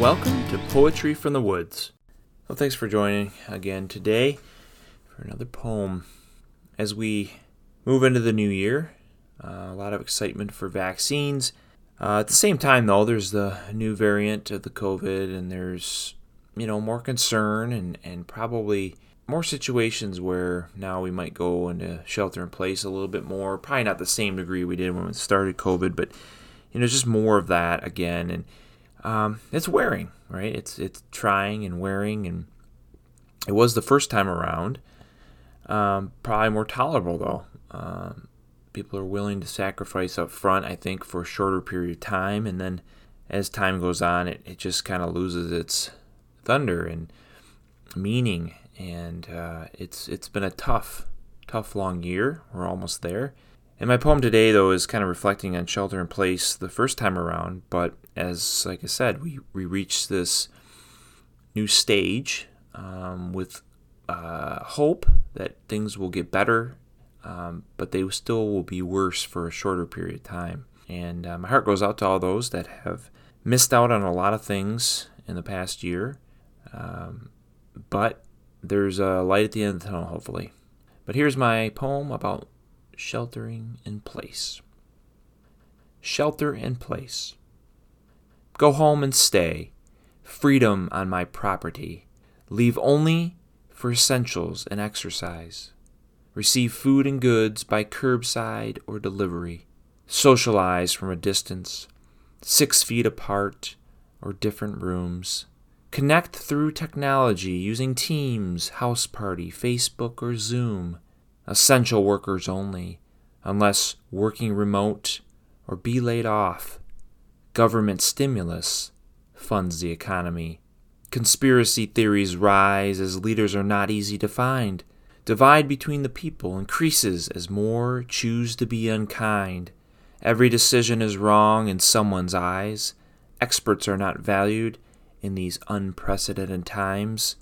Welcome to Poetry from the Woods. Well, thanks for joining again today for another poem. As we move into the new year, uh, a lot of excitement for vaccines. Uh, at the same time, though, there's the new variant of the COVID, and there's you know more concern and and probably more situations where now we might go into shelter in place a little bit more. Probably not the same degree we did when we started COVID, but you know, just more of that again. And um, it's wearing, right? It's it's trying and wearing, and it was the first time around. Um, probably more tolerable though. Um, people are willing to sacrifice up front, I think, for a shorter period of time, and then as time goes on, it, it just kind of loses its thunder and meaning and uh, it's it's been a tough, tough long year. We're almost there. And my poem today, though, is kind of reflecting on shelter in place the first time around. But as like I said, we we reached this new stage um, with uh, hope that things will get better, um, but they still will be worse for a shorter period of time. And uh, my heart goes out to all those that have missed out on a lot of things in the past year. Um, but there's a light at the end of the tunnel, hopefully. But here's my poem about sheltering in place. Shelter in place. Go home and stay. Freedom on my property. Leave only for essentials and exercise. Receive food and goods by curbside or delivery. Socialize from a distance, six feet apart or different rooms Connect through technology using Teams, House Party, Facebook, or Zoom. Essential workers only, unless working remote or be laid off. Government stimulus funds the economy. Conspiracy theories rise as leaders are not easy to find. Divide between the people increases as more choose to be unkind. Every decision is wrong in someone's eyes. Experts are not valued in these unprecedented times.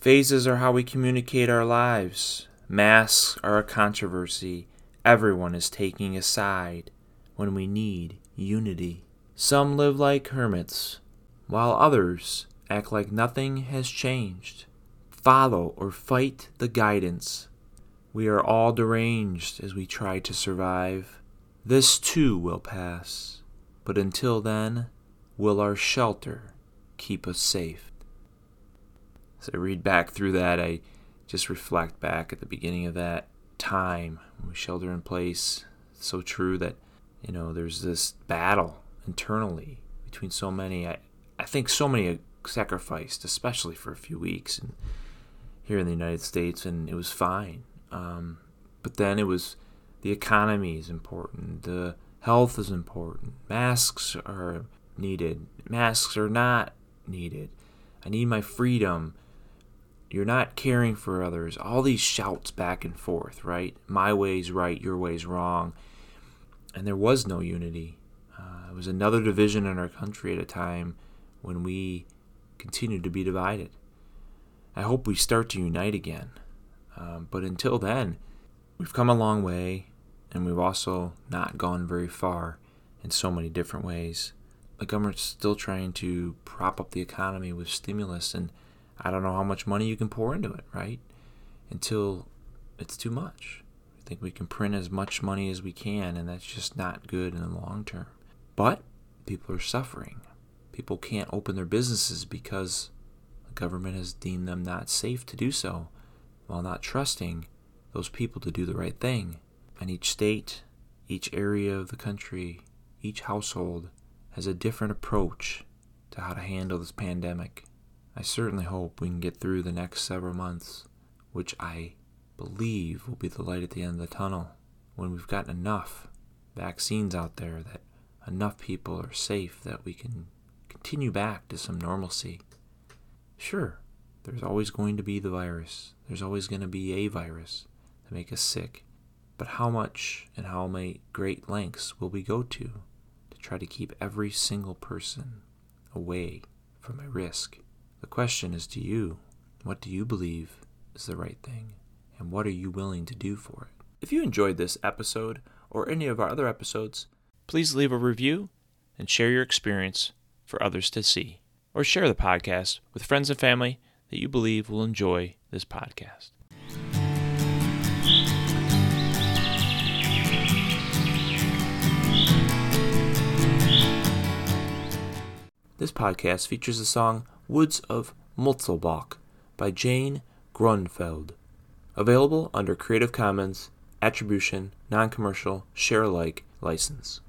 Phases are how we communicate our lives. Masks are a controversy. Everyone is taking a side when we need unity. Some live like hermits, while others act like nothing has changed. Follow or fight the guidance. We are all deranged as we try to survive. This too will pass, but until then, will our shelter keep us safe. As I read back through that, I just reflect back at the beginning of that time when we shelter in place. So true that, you know, there's this battle internally between so many. I, I think so many sacrificed, especially for a few weeks and here in the United States, and it was fine. Um, but then it was the economy is important, the health is important, masks are needed, masks are not needed. I need my freedom. You're not caring for others. All these shouts back and forth, right? My way's right, your way's wrong. And there was no unity. Uh, it was another division in our country at a time when we continued to be divided. I hope we start to unite again. Um, but until then, we've come a long way, and we've also not gone very far in so many different ways the government's still trying to prop up the economy with stimulus, and I don't know how much money you can pour into it, right? Until it's too much. I think we can print as much money as we can, and that's just not good in the long term. But people are suffering. People can't open their businesses because the government has deemed them not safe to do so, while not trusting those people to do the right thing. And each state, each area of the country, each household has a different approach to how to handle this pandemic. I certainly hope we can get through the next several months, which I believe will be the light at the end of the tunnel when we've gotten enough vaccines out there that enough people are safe that we can continue back to some normalcy. Sure, there's always going to be the virus, there's always going to be a virus to make us sick. But how much and how many great lengths will we go to to try to keep every single person away from a risk. The question is to you what do you believe is the right thing, and what are you willing to do for it? If you enjoyed this episode or any of our other episodes, please leave a review and share your experience for others to see. Or share the podcast with friends and family that you believe will enjoy this podcast. This podcast features the song Woods of Mötzelbach by Jane Grünfeld. Available under Creative Commons Attribution Non Commercial Share Alike license.